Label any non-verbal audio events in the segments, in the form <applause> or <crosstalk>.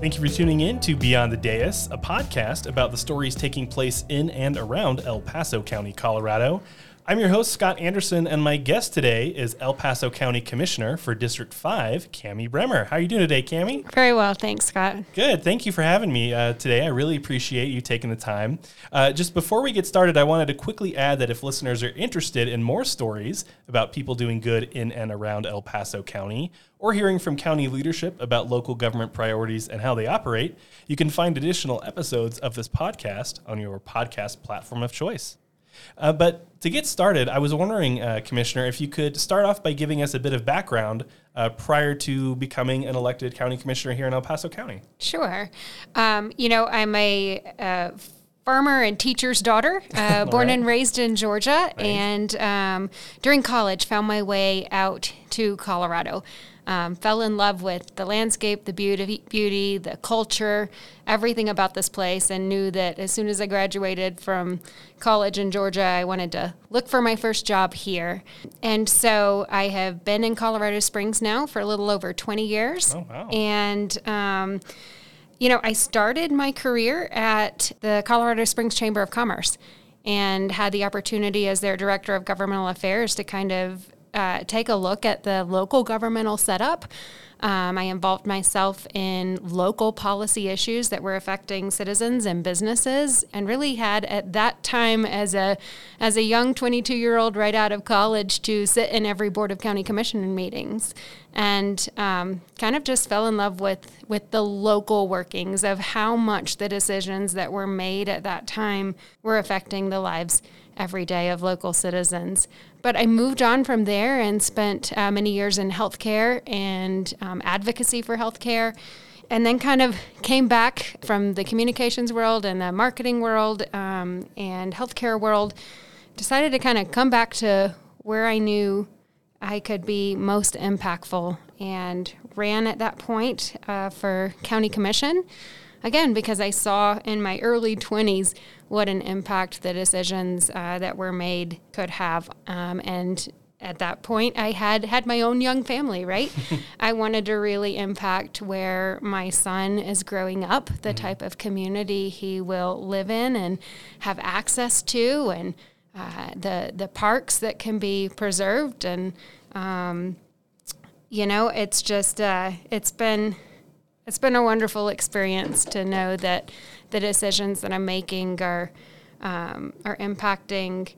Thank you for tuning in to Beyond the Dais, a podcast about the stories taking place in and around El Paso County, Colorado. I'm your host, Scott Anderson, and my guest today is El Paso County Commissioner for District 5, Cami Bremer. How are you doing today, Cami? Very well, thanks, Scott. Good. Thank you for having me uh, today. I really appreciate you taking the time. Uh, just before we get started, I wanted to quickly add that if listeners are interested in more stories about people doing good in and around El Paso County, or hearing from county leadership about local government priorities and how they operate, you can find additional episodes of this podcast on your podcast platform of choice. Uh, but to get started, I was wondering, uh, Commissioner, if you could start off by giving us a bit of background uh, prior to becoming an elected county commissioner here in El Paso County. Sure. Um, you know, I'm a uh, farmer and teacher's daughter, <laughs> uh, born right. and raised in Georgia, right. and um, during college found my way out to Colorado. Um, fell in love with the landscape, the beauty, beauty, the culture, everything about this place, and knew that as soon as I graduated from college in Georgia, I wanted to look for my first job here. And so I have been in Colorado Springs now for a little over 20 years. Oh, wow. And, um, you know, I started my career at the Colorado Springs Chamber of Commerce and had the opportunity as their director of governmental affairs to kind of uh, take a look at the local governmental setup. Um, I involved myself in local policy issues that were affecting citizens and businesses, and really had at that time as a as a young 22 year old right out of college to sit in every board of county commission meetings, and um, kind of just fell in love with with the local workings of how much the decisions that were made at that time were affecting the lives every day of local citizens. But I moved on from there and spent uh, many years in healthcare and um, advocacy for healthcare. And then kind of came back from the communications world and the marketing world um, and healthcare world. Decided to kind of come back to where I knew I could be most impactful and ran at that point uh, for county commission. Again, because I saw in my early 20s what an impact the decisions uh, that were made could have. Um, and at that point, I had had my own young family, right? <laughs> I wanted to really impact where my son is growing up, the mm-hmm. type of community he will live in and have access to, and uh, the the parks that can be preserved. And um, you know, it's just uh, it's been it's been a wonderful experience to know that the decisions that I'm making are um, are impacting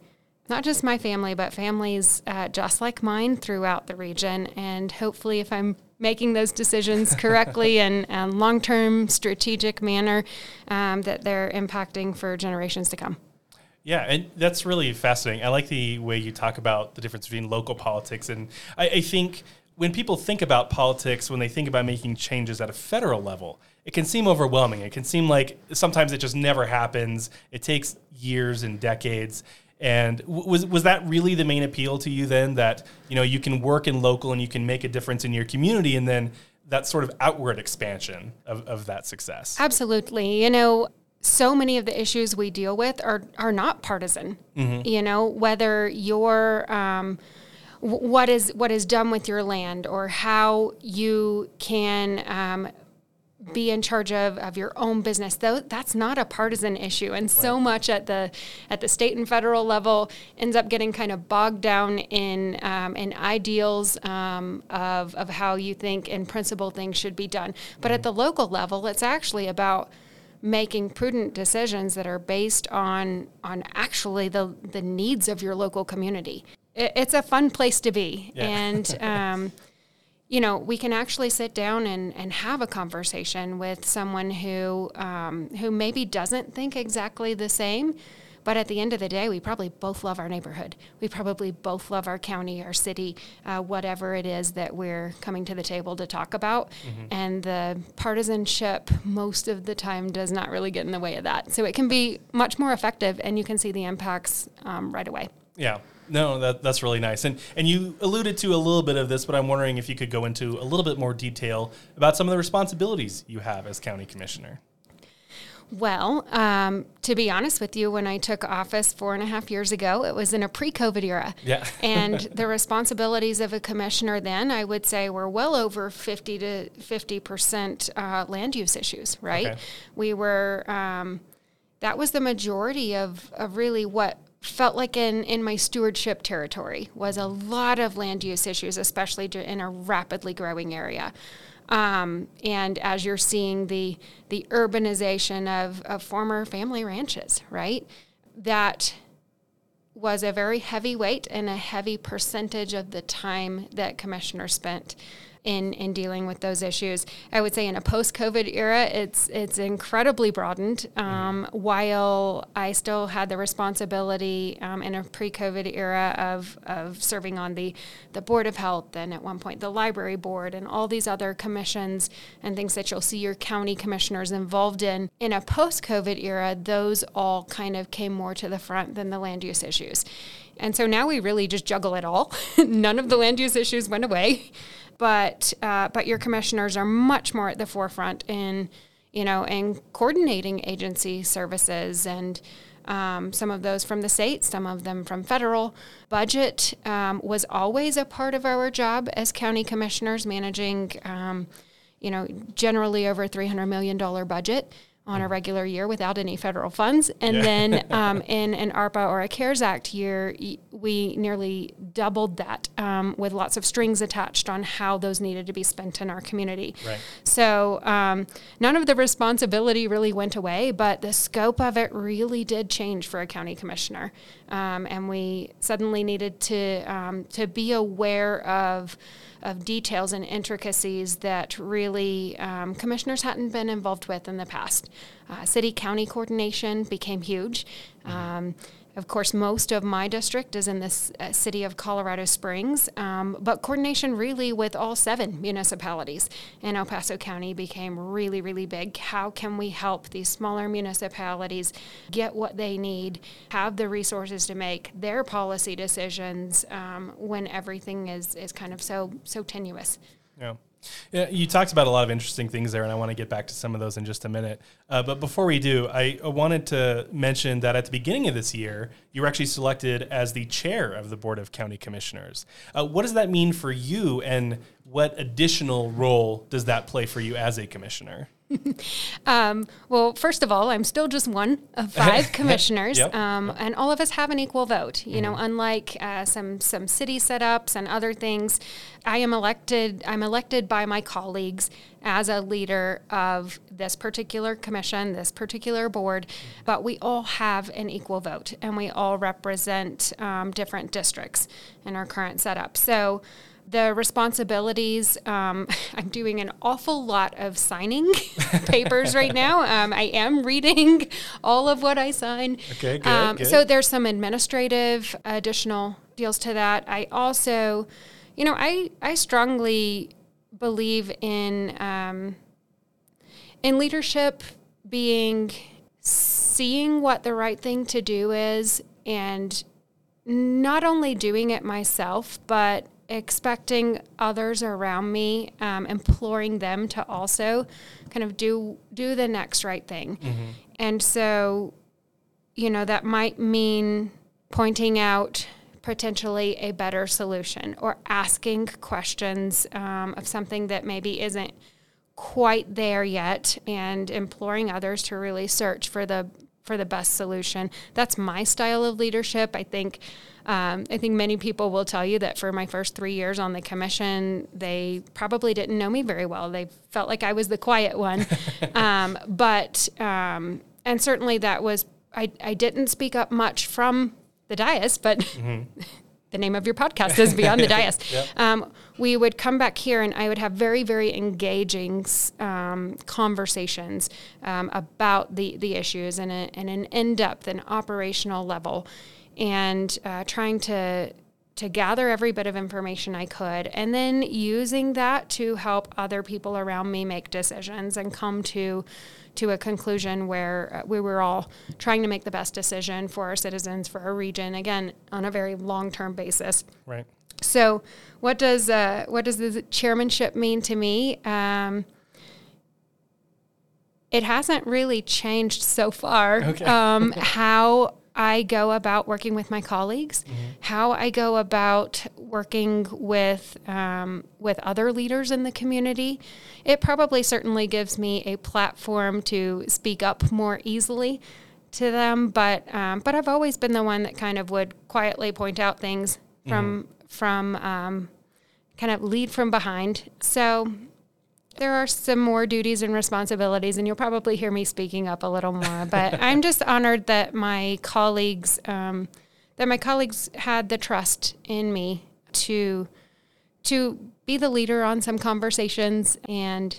not just my family, but families uh, just like mine throughout the region. And hopefully, if I'm making those decisions <laughs> correctly and, and long term strategic manner, um, that they're impacting for generations to come. Yeah, and that's really fascinating. I like the way you talk about the difference between local politics, and I, I think when people think about politics, when they think about making changes at a federal level, it can seem overwhelming. It can seem like sometimes it just never happens. It takes years and decades. And was was that really the main appeal to you then that you know you can work in local and you can make a difference in your community and then that sort of outward expansion of, of that success? Absolutely. You know, so many of the issues we deal with are are not partisan. Mm-hmm. You know, whether you're um, what is what is done with your land or how you can um, be in charge of, of your own business though that's not a partisan issue and right. so much at the at the state and federal level ends up getting kind of bogged down in um, in ideals um, of, of how you think in principle things should be done but mm-hmm. at the local level it's actually about making prudent decisions that are based on on actually the the needs of your local community it, it's a fun place to be yeah. and um, <laughs> you know, we can actually sit down and, and have a conversation with someone who um, who maybe doesn't think exactly the same, but at the end of the day, we probably both love our neighborhood. We probably both love our county, our city, uh, whatever it is that we're coming to the table to talk about. Mm-hmm. And the partisanship, most of the time, does not really get in the way of that. So it can be much more effective, and you can see the impacts um, right away. Yeah. No, that, that's really nice. And and you alluded to a little bit of this, but I'm wondering if you could go into a little bit more detail about some of the responsibilities you have as county commissioner. Well, um, to be honest with you, when I took office four and a half years ago, it was in a pre COVID era. Yeah. <laughs> and the responsibilities of a commissioner then, I would say, were well over 50 to 50% uh, land use issues, right? Okay. We were, um, that was the majority of, of really what felt like in, in my stewardship territory was a lot of land use issues, especially in a rapidly growing area. Um, and as you're seeing the the urbanization of, of former family ranches, right? That was a very heavy weight and a heavy percentage of the time that commissioners spent in in dealing with those issues. I would say in a post-COVID era, it's it's incredibly broadened. Um, mm-hmm. While I still had the responsibility um, in a pre-COVID era of of serving on the the board of health and at one point the library board and all these other commissions and things that you'll see your county commissioners involved in. In a post-COVID era, those all kind of came more to the front than the land use issues. And so now we really just juggle it all. <laughs> None of the land use issues went away but uh, but your commissioners are much more at the forefront in you know in coordinating agency services and um, some of those from the state, some of them from federal. Budget um, was always a part of our job as county commissioners, managing, um, you know, generally over $300 million budget on a regular year without any federal funds. And yeah. then <laughs> um, in an ARPA or a CARES Act year, we nearly doubled that um, with lots of strings attached on how those needed to be spent in our community. Right. So um, none of the responsibility really went away, but the scope of it really did change for a county commissioner. Um, and we suddenly needed to, um, to be aware of of details and intricacies that really um, commissioners hadn't been involved with in the past. Uh, city county coordination became huge. Um, of course, most of my district is in the uh, city of Colorado Springs, um, but coordination really with all seven municipalities in El Paso County became really, really big. How can we help these smaller municipalities get what they need, have the resources to make their policy decisions um, when everything is, is kind of so so tenuous? Yeah. Yeah, you talked about a lot of interesting things there, and I want to get back to some of those in just a minute. Uh, but before we do, I wanted to mention that at the beginning of this year, you were actually selected as the chair of the Board of County Commissioners. Uh, what does that mean for you, and what additional role does that play for you as a commissioner? <laughs> um, well, first of all, I'm still just one of <laughs> five commissioners, yep. um, and all of us have an equal vote. You mm-hmm. know, unlike uh, some some city setups and other things, I am elected. I'm elected by my colleagues as a leader of this particular commission, this particular board, but we all have an equal vote, and we all represent um, different districts in our current setup. So the responsibilities. Um, <laughs> I'm doing an awful lot of signing <laughs> papers right now. Um, I am reading <laughs> all of what I sign. Okay, good, um, good. So there's some administrative additional deals to that. I also, you know, I I strongly believe in um, in leadership being seeing what the right thing to do is and not only doing it myself, but expecting others around me, um, imploring them to also kind of do do the next right thing. Mm-hmm. And so, you know, that might mean pointing out potentially a better solution or asking questions um, of something that maybe isn't quite there yet and imploring others to really search for the for the best solution. That's my style of leadership. I think um, I think many people will tell you that for my first three years on the commission, they probably didn't know me very well. They felt like I was the quiet one. <laughs> um, but, um, and certainly that was, I, I didn't speak up much from the dais, but mm-hmm. <laughs> the name of your podcast is Beyond the <laughs> Dais. yep. um, we would come back here and I would have very, very engaging um, conversations um, about the, the issues and, a, and an in depth and operational level and uh, trying to to gather every bit of information I could, and then using that to help other people around me make decisions and come to to a conclusion where uh, we were all trying to make the best decision for our citizens, for our region, again on a very long term basis. Right. So, what does uh, what does the chairmanship mean to me? Um, it hasn't really changed so far. Okay. Um, <laughs> how I go about working with my colleagues, how I go about working with um, with other leaders in the community. It probably certainly gives me a platform to speak up more easily to them. But um, but I've always been the one that kind of would quietly point out things from from um, kind of lead from behind. So there are some more duties and responsibilities, and you'll probably hear me speaking up a little more. But <laughs> I'm just honored that my colleagues um, that my colleagues had the trust in me to to be the leader on some conversations, and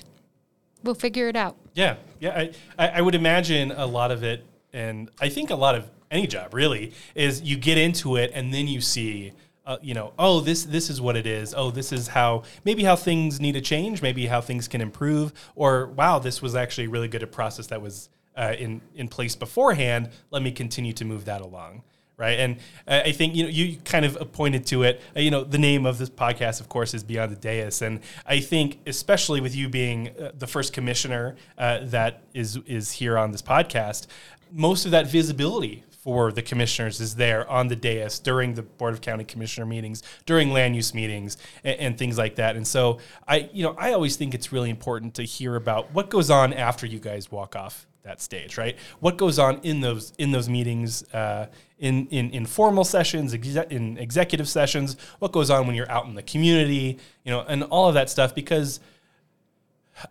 we'll figure it out. Yeah, yeah. I, I I would imagine a lot of it, and I think a lot of any job really is you get into it and then you see, uh, you know, oh this this is what it is. Oh, this is how maybe how things need to change, maybe how things can improve, or wow, this was actually really good a process that was uh, in in place beforehand. Let me continue to move that along. Right, and uh, I think you know you kind of pointed to it. Uh, you know, the name of this podcast, of course, is Beyond the Dais, and I think especially with you being uh, the first commissioner uh, that is is here on this podcast, most of that visibility for the commissioners is there on the dais during the board of county commissioner meetings during land use meetings and, and, things like that. And so i you know i always think it's really important to hear about what goes on after you guys walk off that stage right? What goes on in those in those meetings uh, in, in in formal sessions exe- in executive sessions? What goes on when you're out in the community you know and all of that stuff? Because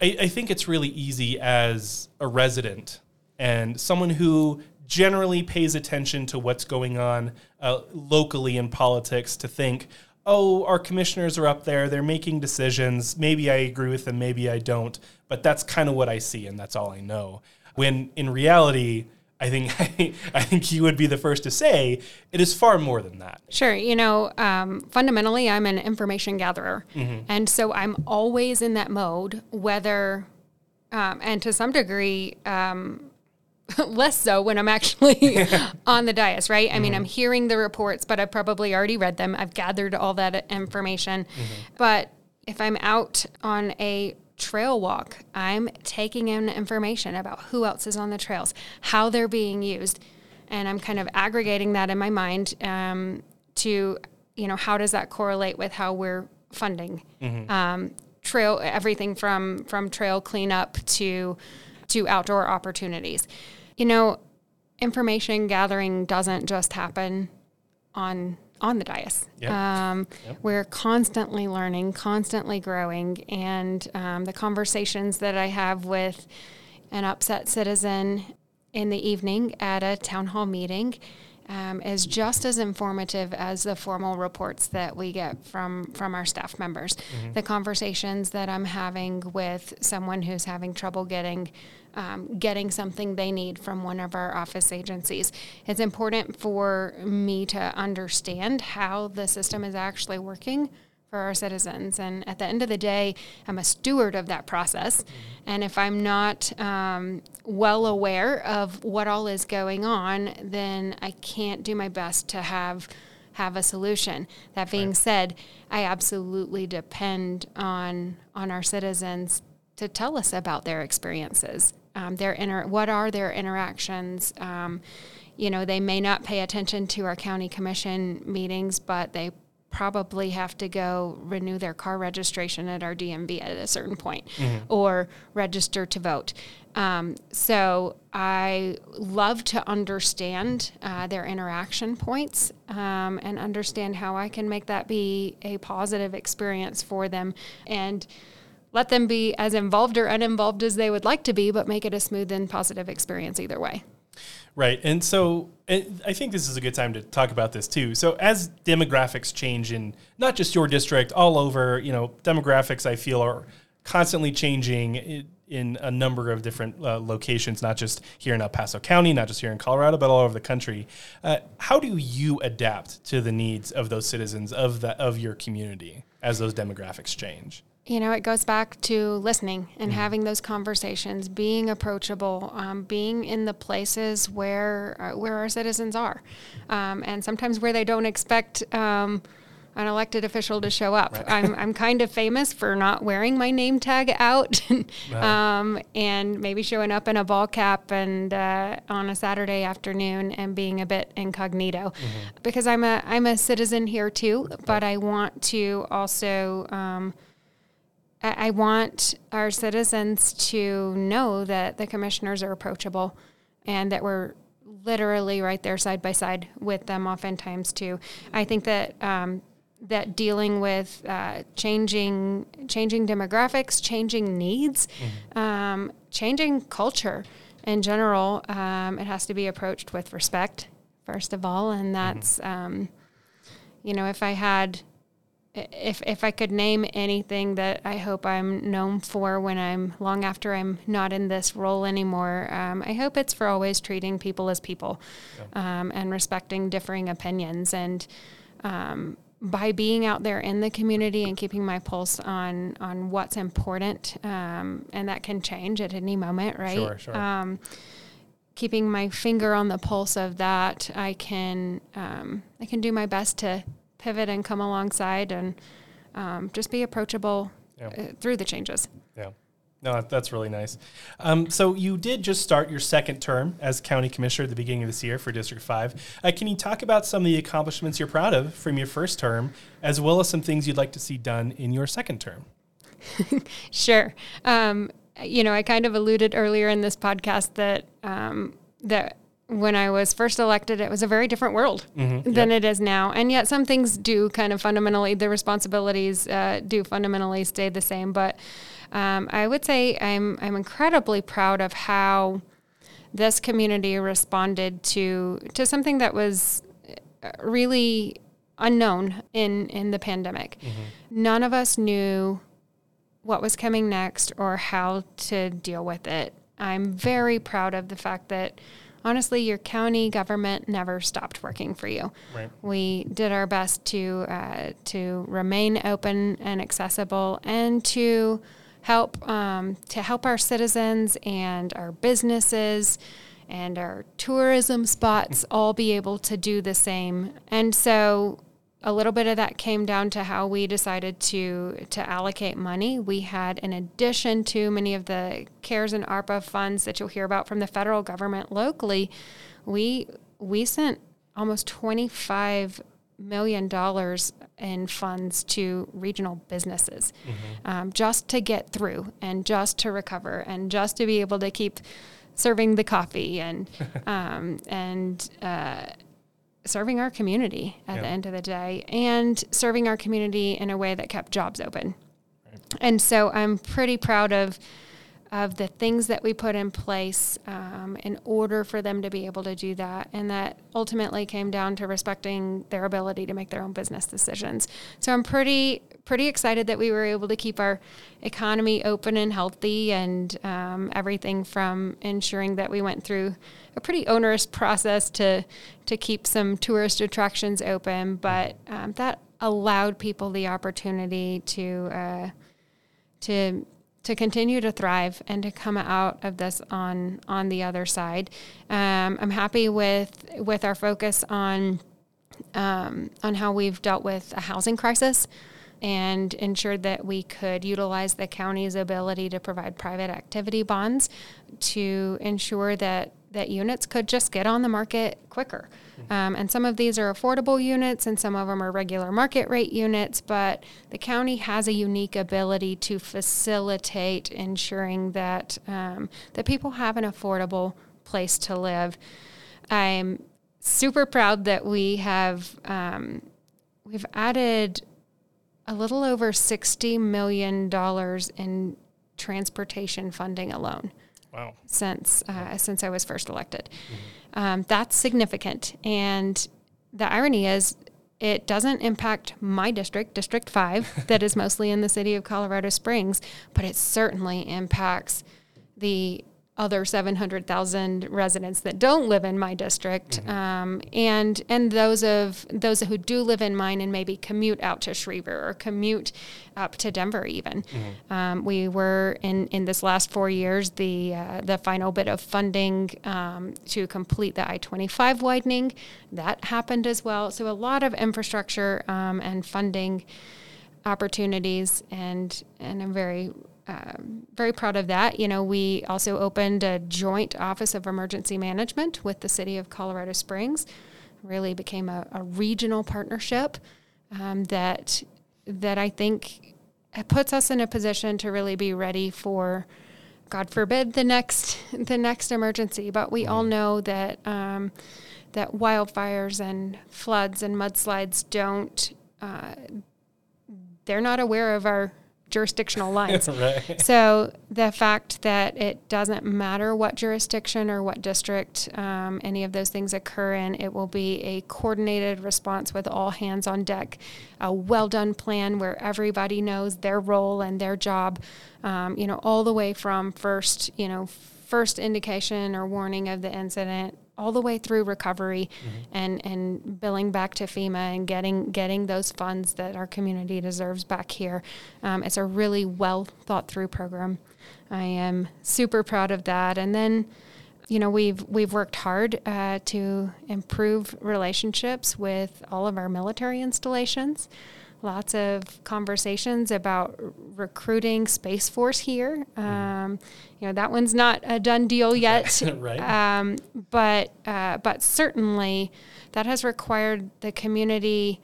I, I think it's really easy as a resident and someone who generally pays attention to what's going on uh, locally in politics to think, oh, our commissioners are up there, they're making decisions. Maybe I agree with them, maybe I don't, but that's kind of what I see, and that's all I know. When in reality, I think <laughs> I think you would be the first to say it is far more than that. Sure, you know, um, fundamentally, I'm an information gatherer, mm-hmm. and so I'm always in that mode. Whether, um, and to some degree, um, <laughs> less so when I'm actually <laughs> on the dais, right? I mm-hmm. mean, I'm hearing the reports, but I've probably already read them. I've gathered all that information. Mm-hmm. But if I'm out on a trail walk, I'm taking in information about who else is on the trails, how they're being used, and I'm kind of aggregating that in my mind um, to, you know, how does that correlate with how we're funding mm-hmm. um, trail everything from from trail cleanup to to outdoor opportunities. You know, information gathering doesn't just happen on on the dais. Yep. Um, yep. We're constantly learning, constantly growing, and um, the conversations that I have with an upset citizen in the evening at a town hall meeting um, is just as informative as the formal reports that we get from from our staff members. Mm-hmm. The conversations that I'm having with someone who's having trouble getting um, getting something they need from one of our office agencies. It's important for me to understand how the system is actually working for our citizens. And at the end of the day, I'm a steward of that process. And if I'm not um, well aware of what all is going on, then I can't do my best to have have a solution. That being right. said, I absolutely depend on on our citizens to tell us about their experiences um, their inter- what are their interactions. Um, you know, they may not pay attention to our county commission meetings, but they probably have to go renew their car registration at our DMV at a certain point mm-hmm. or register to vote. Um, so I love to understand uh, their interaction points um, and understand how I can make that be a positive experience for them. And let them be as involved or uninvolved as they would like to be, but make it a smooth and positive experience either way. Right. And so I think this is a good time to talk about this too. So as demographics change in not just your district, all over, you know, demographics I feel are constantly changing in a number of different uh, locations, not just here in El Paso County, not just here in Colorado, but all over the country. Uh, how do you adapt to the needs of those citizens of the of your community as those demographics change? You know, it goes back to listening and mm-hmm. having those conversations, being approachable, um, being in the places where uh, where our citizens are, um, and sometimes where they don't expect um, an elected official to show up. Right. I'm, I'm kind of famous for not wearing my name tag out <laughs> um, and maybe showing up in a ball cap and uh, on a Saturday afternoon and being a bit incognito mm-hmm. because I'm a I'm a citizen here too, but I want to also um, I, I want our citizens to know that the commissioners are approachable and that we're literally right there side by side with them oftentimes too. I think that um, that dealing with uh, changing changing demographics, changing needs, mm-hmm. um, changing culture in general, um, it has to be approached with respect first of all, and mm-hmm. that's mm-hmm. um, you know if I had if if I could name anything that I hope I'm known for when I'm long after I'm not in this role anymore, um, I hope it's for always treating people as people, yeah. um, and respecting differing opinions and um, by being out there in the community and keeping my pulse on on what's important, um, and that can change at any moment, right? Sure, sure. Um, keeping my finger on the pulse of that, I can um, I can do my best to pivot and come alongside and um, just be approachable yeah. uh, through the changes. Yeah. No, that's really nice. Um, so you did just start your second term as county commissioner at the beginning of this year for District Five. Uh, can you talk about some of the accomplishments you're proud of from your first term, as well as some things you'd like to see done in your second term? <laughs> sure. Um, you know, I kind of alluded earlier in this podcast that um, that when I was first elected, it was a very different world mm-hmm. than yep. it is now. And yet, some things do kind of fundamentally, the responsibilities uh, do fundamentally stay the same. But um, I would say I'm I'm incredibly proud of how this community responded to to something that was uh, really unknown in in the pandemic. Mm-hmm. None of us knew what was coming next or how to deal with it. I'm very proud of the fact that honestly, your county government never stopped working for you. Right. We did our best to uh, to remain open and accessible, and to help um, to help our citizens and our businesses and our tourism spots all be able to do the same. And so a little bit of that came down to how we decided to to allocate money. We had, in addition to many of the CARES and ARPA funds that you'll hear about from the federal government locally, we we sent almost twenty five million dollars in funds to regional businesses mm-hmm. um, just to get through and just to recover and just to be able to keep serving the coffee and <laughs> um, and uh, serving our community at the end of the day and serving our community in a way that kept jobs open. Right. And so I'm pretty proud of of the things that we put in place um, in order for them to be able to do that. And that ultimately came down to respecting their ability to make their own business decisions. So I'm pretty, pretty excited that we were able to keep our economy open and healthy and um, everything from ensuring that we went through a pretty onerous process to, to keep some tourist attractions open, but um, that allowed people the opportunity to, uh, to to continue to thrive and to come out of this on on the other side. Um, I'm happy with with our focus on um, on how we've dealt with a housing crisis and ensured that we could utilize the county's ability to provide private activity bonds to ensure that that units could just get on the market quicker. Um, and some of these are affordable units and some of them are regular market rate units, but the county has a unique ability to facilitate ensuring that, um, that people have an affordable place to live. I'm super proud that we have um, we've added a little over $60 million in transportation funding alone. Wow. Since uh, since I was first elected, mm-hmm. um, that's significant. And the irony is, it doesn't impact my district, District Five, <laughs> that is mostly in the city of Colorado Springs, but it certainly impacts the other 700,000 residents that don't live in my district, mm-hmm. um, and and those of those who do live in mine and maybe commute out to Schriever or commute up to Denver. Even mm-hmm. um, we were in in this last four years the uh, the final bit of funding um, to complete the I-25 widening that happened as well. So a lot of infrastructure um, and funding opportunities, and and I'm very um, very proud of that. You know, we also opened a joint Office of Emergency Management with the City of Colorado Springs. Really became a, a regional partnership um, that that I think puts us in a position to really be ready for, God forbid, the next <laughs> the next emergency. But we all mm-hmm. know that that wildfires and floods and mudslides don't. Uh, they're not aware of our jurisdictional <laughs> lines. right. So the fact that it doesn't matter what jurisdiction or what district um, any of those things occur in, it will be a coordinated response with all hands on deck, a well done plan where everybody knows their role and their job, um, you know, all the way from first, you know, first indication or warning of the incident all the way through recovery mm-hmm. and and billing back to FEMA and getting getting those funds that our community deserves back here. Um, it's a really well thought through program. I am super proud of that. And then, you know, we've we've worked hard uh, to improve relationships with all of our military installations lots of conversations about recruiting Space Force here. Mm-hmm. Um, you know, that one's not a done deal <laughs> yet, right? Um, but uh, but certainly that has required the community.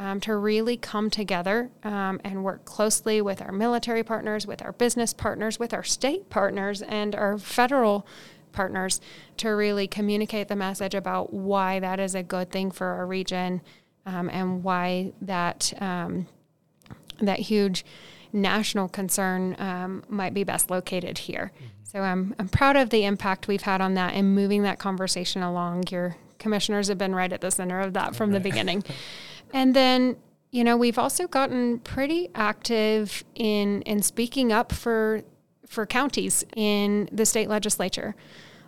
Um, to really come together um, and work closely with our military partners, with our business partners, with our state partners, and our federal partners to really communicate the message about why that is a good thing for our region um, and why that um, that huge national concern um, might be best located here. Mm-hmm. So I'm I'm proud of the impact we've had on that and moving that conversation along. Your commissioners have been right at the center of that from right. the <laughs> beginning, and then you know we've also gotten pretty active in in speaking up for for counties in the state legislature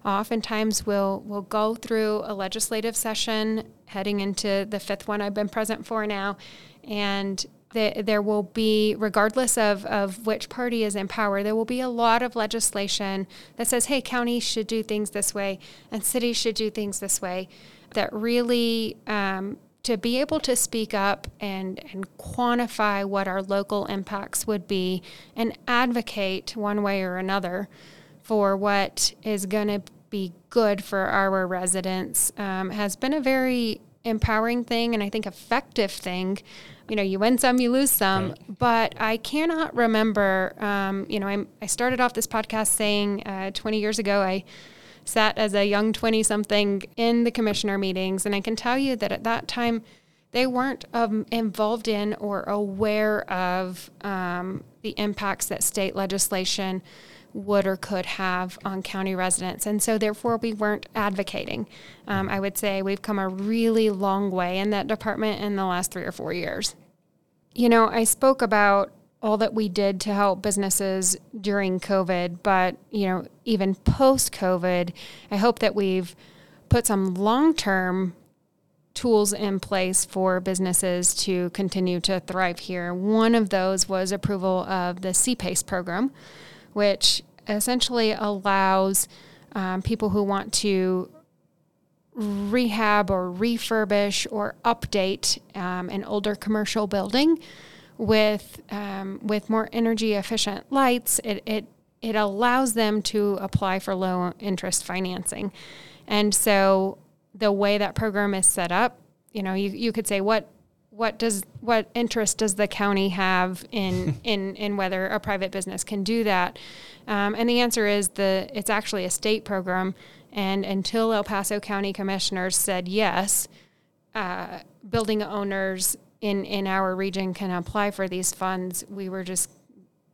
oftentimes we'll we'll go through a legislative session heading into the fifth one I've been present for now and the, there will be regardless of, of which party is in power there will be a lot of legislation that says hey counties should do things this way and cities should do things this way that really um, to be able to speak up and, and quantify what our local impacts would be and advocate one way or another for what is going to be good for our residents um, has been a very empowering thing and I think effective thing. You know, you win some, you lose some. Right. But I cannot remember. Um, you know, I'm, i started off this podcast saying uh, 20 years ago I sat as a young 20 something in the commissioner meetings, and I can tell you that at that time they weren't um, involved in or aware of um, the impacts that state legislation would or could have on county residents. And so, therefore, we weren't advocating. Um, I would say we've come a really long way in that department in the last three or four years. You know, I spoke about all that we did to help businesses during COVID, but, you know, even post COVID, I hope that we've put some long term tools in place for businesses to continue to thrive here. One of those was approval of the CPACE program, which essentially allows um, people who want to rehab or refurbish or update um, an older commercial building with um, with more energy efficient lights. It, it it allows them to apply for low interest financing, and so the way that program is set up, you know, you, you could say what what does what interest does the county have in <laughs> in in whether a private business can do that? Um, and the answer is the it's actually a state program, and until El Paso County commissioners said yes, uh, building owners in in our region can apply for these funds. We were just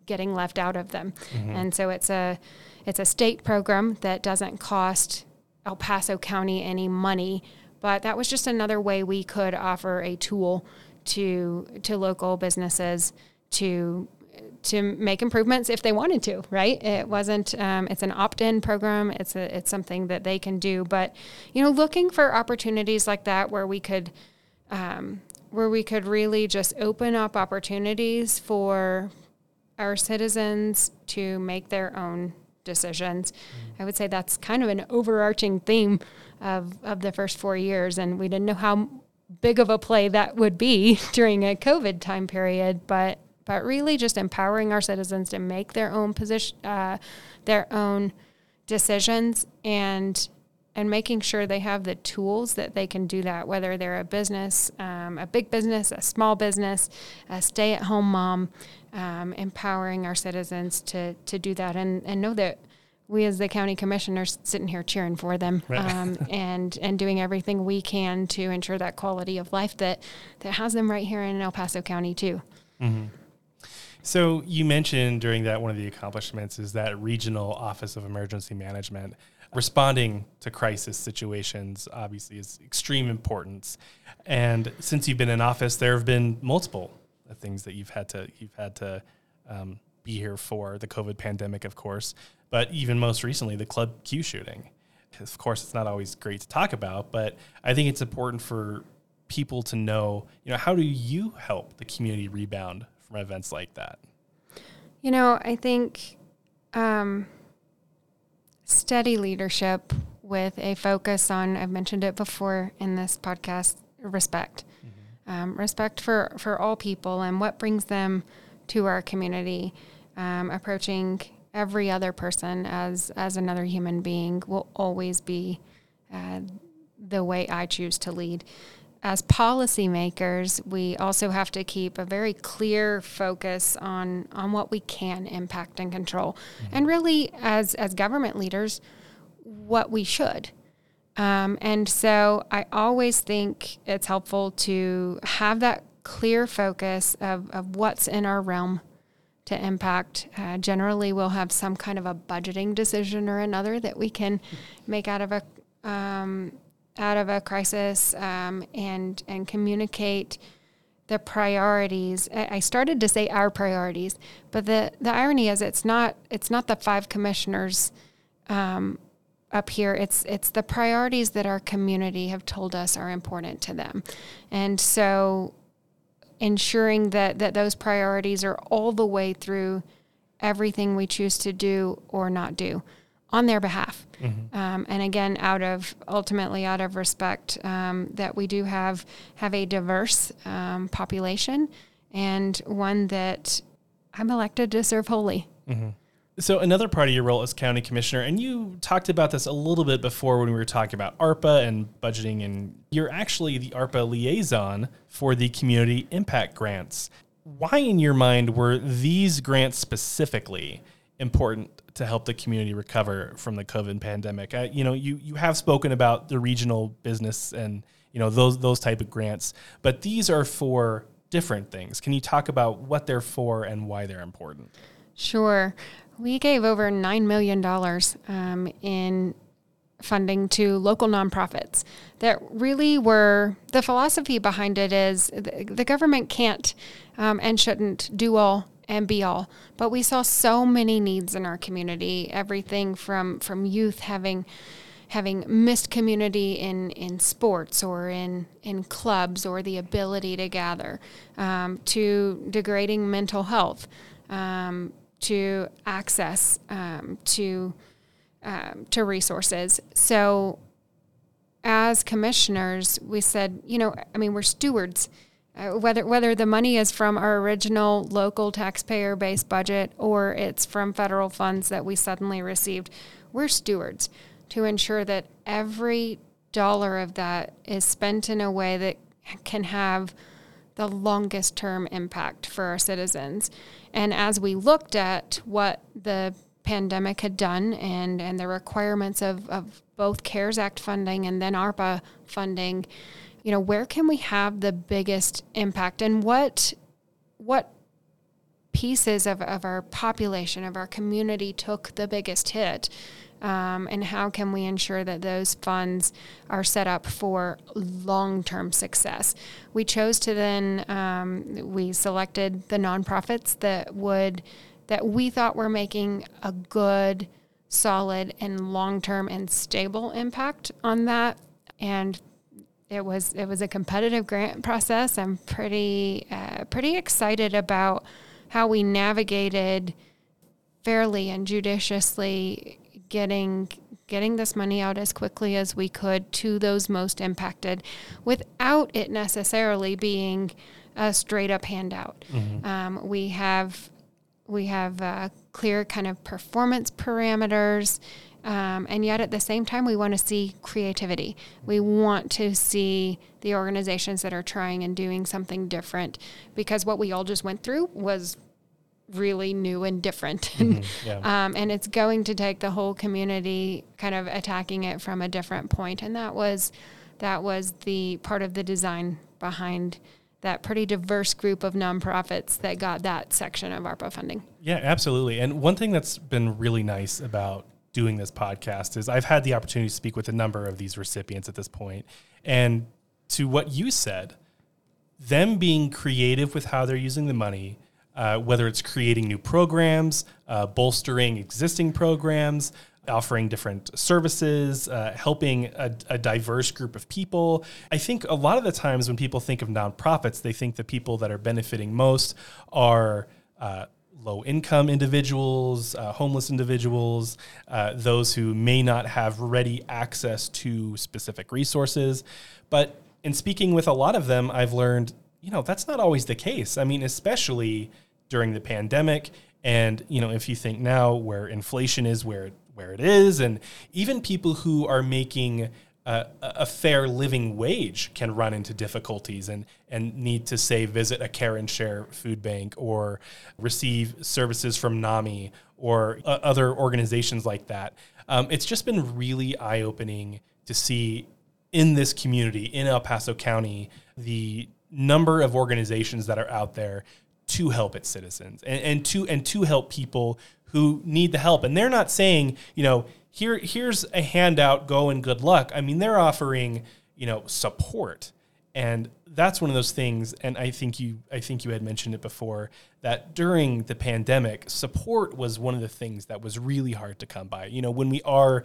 getting left out of them, mm-hmm. and so it's a it's a state program that doesn't cost El Paso County any money but that was just another way we could offer a tool to to local businesses to to make improvements if they wanted to, right? It wasn't. Um, it's an opt-in program. It's a, it's something that they can do. But you know, looking for opportunities like that where we could, um, where we could really just open up opportunities for our citizens to make their own decisions. Mm-hmm. I would say that's kind of an overarching theme of of the first four years, and we didn't know how big of a play that would be <laughs> during a COVID time period, but but really just empowering our citizens to make their own position, uh, their own decisions, and and making sure they have the tools that they can do that. Whether they're a business, um, a big business, a small business, a stay-at-home mom, um, empowering our citizens to to do that, and and know that we as the county commissioners sitting here cheering for them right. um, <laughs> and and doing everything we can to ensure that quality of life that that has them right here in El Paso County too. Mm-hmm. So you mentioned during that one of the accomplishments is that regional office of emergency management responding to crisis situations obviously is extreme importance. And since you've been in office, there have been multiple things that you've had to you've had to um, be here for the COVID pandemic, of course, but even most recently the Club Q shooting. Of course, it's not always great to talk about, but I think it's important for people to know, you know, how do you help the community rebound from events like that? You know, I think um, steady leadership with a focus on, I've mentioned it before in this podcast, respect. Mm-hmm. Um, respect for, for all people and what brings them to our community. Um, approaching every other person as, as another human being will always be uh, the way I choose to lead as policymakers, we also have to keep a very clear focus on on what we can impact and control, mm-hmm. and really, as as government leaders, what we should. Um, and so, I always think it's helpful to have that clear focus of, of what's in our realm to impact. Uh, generally, we'll have some kind of a budgeting decision or another that we can make out of a um, out of a crisis um, and and communicate the priorities. I started to say our priorities, but the the irony is it's not it's not the five commissioners um, up here. It's it's the priorities that our community have told us are important to them, and so ensuring that that those priorities are all the way through everything we choose to do or not do on their behalf. Mm-hmm. Um, and again, out of ultimately out of respect um, that we do have have a diverse um, population and one that I'm elected to serve wholly. Mm-hmm. So another part of your role as county commissioner, and you talked about this a little bit before when we were talking about ARPA and budgeting, and you're actually the ARPA liaison for the community impact grants. Why, in your mind, were these grants specifically important to help the community recover from the COVID pandemic. I, you know, you you have spoken about the regional business and you know those those type of grants, but these are for different things. Can you talk about what they're for and why they're important? Sure. We gave over nine million dollars um, in funding to local nonprofits that really were the philosophy behind it is the, the government can't um, and shouldn't do all and be all. But we saw so many needs in our community. Everything from from youth having having missed community in, in sports or in, in clubs or the ability to gather, um, to degrading mental health, um, to access um, to um, to resources. So, as commissioners, we said, you know, I mean, we're stewards uh, whether whether the money is from our original local taxpayer based budget or it's from federal funds that we suddenly received, we're stewards to ensure that every dollar of that is spent in a way that can have the longest term impact for our citizens. And as we looked at what the pandemic had done and, and the requirements of, of both CARES Act funding and then ARPA funding, you know, where can we have the biggest impact and what what pieces of, of our population, of our community took the biggest hit. Um, and how can we ensure that those funds are set up for long-term success? We chose to then um, we selected the nonprofits that would that we thought were making a good, solid, and long-term and stable impact on that. And it was it was a competitive grant process. I'm pretty uh, pretty excited about how we navigated fairly and judiciously getting getting this money out as quickly as we could to those most impacted without it necessarily being a straight up handout. Mm-hmm. Um, we have we have uh, clear kind of performance parameters um, and yet at the same time, we want to see creativity. We want to see the organizations that are trying and doing something different because what we all just went through was really new and different. <laughs> Mm-hmm, yeah. um, and it's going to take the whole community kind of attacking it from a different point. And that was that was the part of the design behind that pretty diverse group of nonprofits that got that section of ARPA funding. Yeah, absolutely. And one thing that's been really nice about doing this podcast is I've had the opportunity to speak with a number of these recipients at this point. And to what you said, them being creative with how they're using the money, uh, whether it's creating new programs, uh, bolstering existing programs, offering different services, uh, helping a, a, diverse group of people. I think a lot of the times when people think of nonprofits, they think the people that are benefiting most are uh, low income individuals, uh, homeless individuals, those who may not have ready access to specific resources. But in speaking with a lot of them, I've learned, you know, that's not always the case. I mean, especially during the pandemic. And, you know, if you think now where inflation is where, where it is, and even people who are making a fair living wage can run into difficulties and, and need to say visit a care and share food bank or receive services from NAMI or uh, other organizations like that. Um, it's just been really eye opening to see in this community in El Paso County the number of organizations that are out there to help its citizens and, and to and to help people who need the help. And they're not saying, you know, here here's a handout go and good luck. I mean they're offering you know support. And that's one of those things and i think you i think you had mentioned it before that during the pandemic support was one of the things that was really hard to come by. You know when we are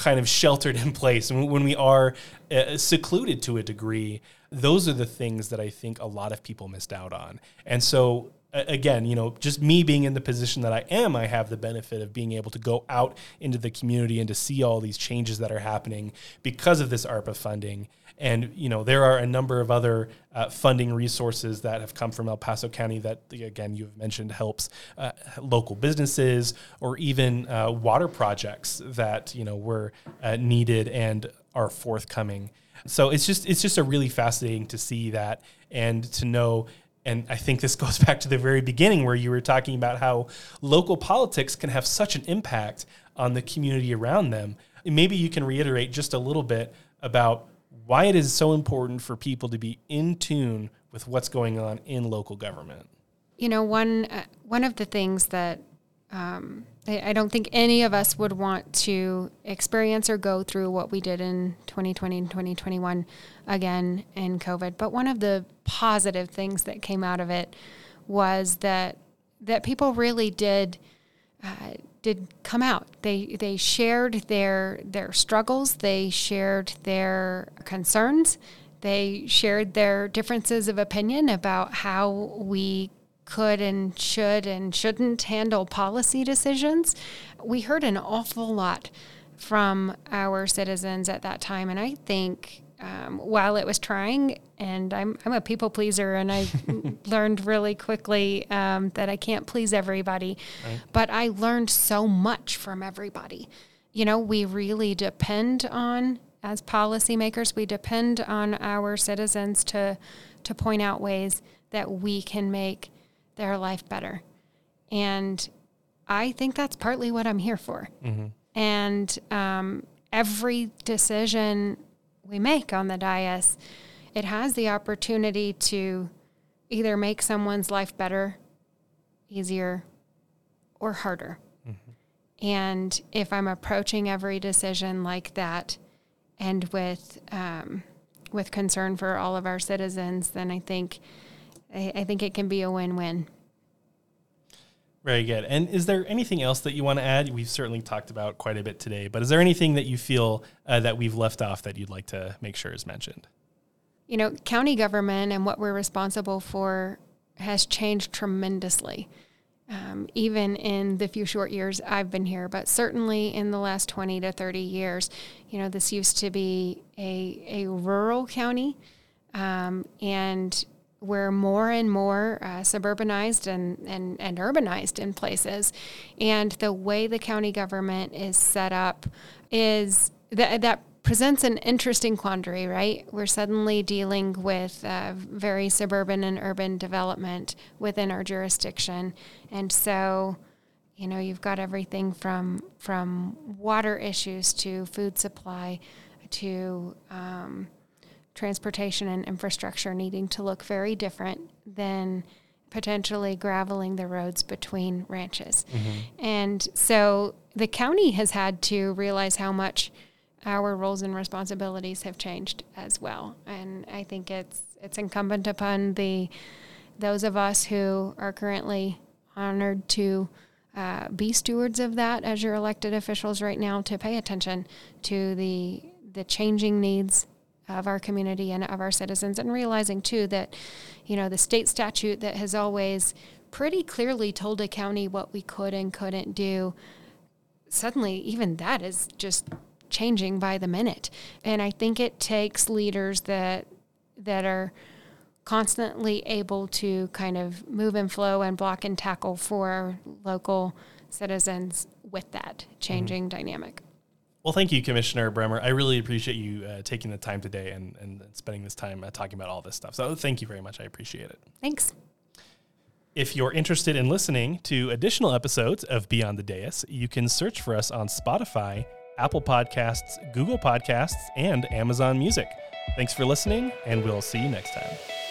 kind of sheltered in place and when we are uh, secluded to a degree those are the things that i think a lot of people missed out on and so again, you know, just me being in the position that I am, I have the benefit of being able to go out into the community and to see all these changes that are happening because of this ARPA funding. And you know, there are a number of other uh, funding resources that have come from El Paso County that, again, you've mentioned helps uh, local businesses or even uh, water projects that you know were uh, needed and are forthcoming. So it's just it's just a really fascinating to see that and to know and I think this <laughs> goes back to the very beginning where you were talking about how local politics can have such an impact on the community around them. Maybe you can reiterate just a little bit about why it is so important for people to be in tune with what's going on in local government. You know, one uh, one of the things that um, I, I, don't think any of us would want to experience or go through what we did in 2020 and 2021 again in COVID. But one of the positive things that came out of it was that that people really did uh, did come out. They they shared their their struggles. They shared their concerns. They shared their differences of opinion about how we could and should and shouldn't handle policy decisions. We heard an awful lot from our citizens at that time, and I think um, while it was trying, and I'm, I'm a people pleaser, and I <laughs> learned really quickly um, that I can't please everybody, right. but I learned so much from everybody. You know, we really depend on, as policymakers, we depend on our citizens to to point out ways that we can make their life better. And I think that's partly what I'm here for. Mm-hmm. And um, every decision we make on the dais, it has the opportunity to either make someone's life better, easier, or harder. Mm-hmm. And if I'm approaching every decision like that and with, um, with concern for all of our citizens, then I think, I, I think it can be a win win. Very good. And is there anything else that you want to add? We've certainly talked about quite a bit today, but is there anything that you feel uh, that we've left off that you'd like to make sure is mentioned? You know, county government and what we're responsible for has changed tremendously, um, even in the few short years I've been here, but certainly in the last 20 to 30 years. You know, this used to be a, a rural county, um, and we're more and more uh, suburbanized and, and, and urbanized in places. And the way the county government is set up is that, that presents an interesting quandary, right? We're suddenly dealing with uh, very suburban and urban development within our jurisdiction. And so, you know, you've got everything from, from water issues to food supply to, um, transportation and infrastructure needing to look very different than potentially graveling the roads between ranches. Mm-hmm. And so the county has had to realize how much our roles and responsibilities have changed as well. And I think it's it's incumbent upon the those of us who are currently honored to uh, be stewards of that as your elected officials right now to pay attention to the the changing needs of our community and of our citizens, and realizing too that, you know, the state statute that has always pretty clearly told a county what we could and couldn't do, suddenly even that is just changing by the minute. And I think it takes leaders that that are constantly able to kind of move and flow and block and tackle for local citizens with that changing mm-hmm. dynamic. Well, thank you, Commissioner Bremer. I really appreciate you uh, taking the time today and, and spending this time uh, talking about all this stuff. So, thank you very much. I appreciate it. Thanks. If you're interested in listening to additional episodes of Beyond the Dais, you can search for us on Spotify, Apple Podcasts, Google Podcasts, and Amazon Music. Thanks for listening, and we'll see you next time.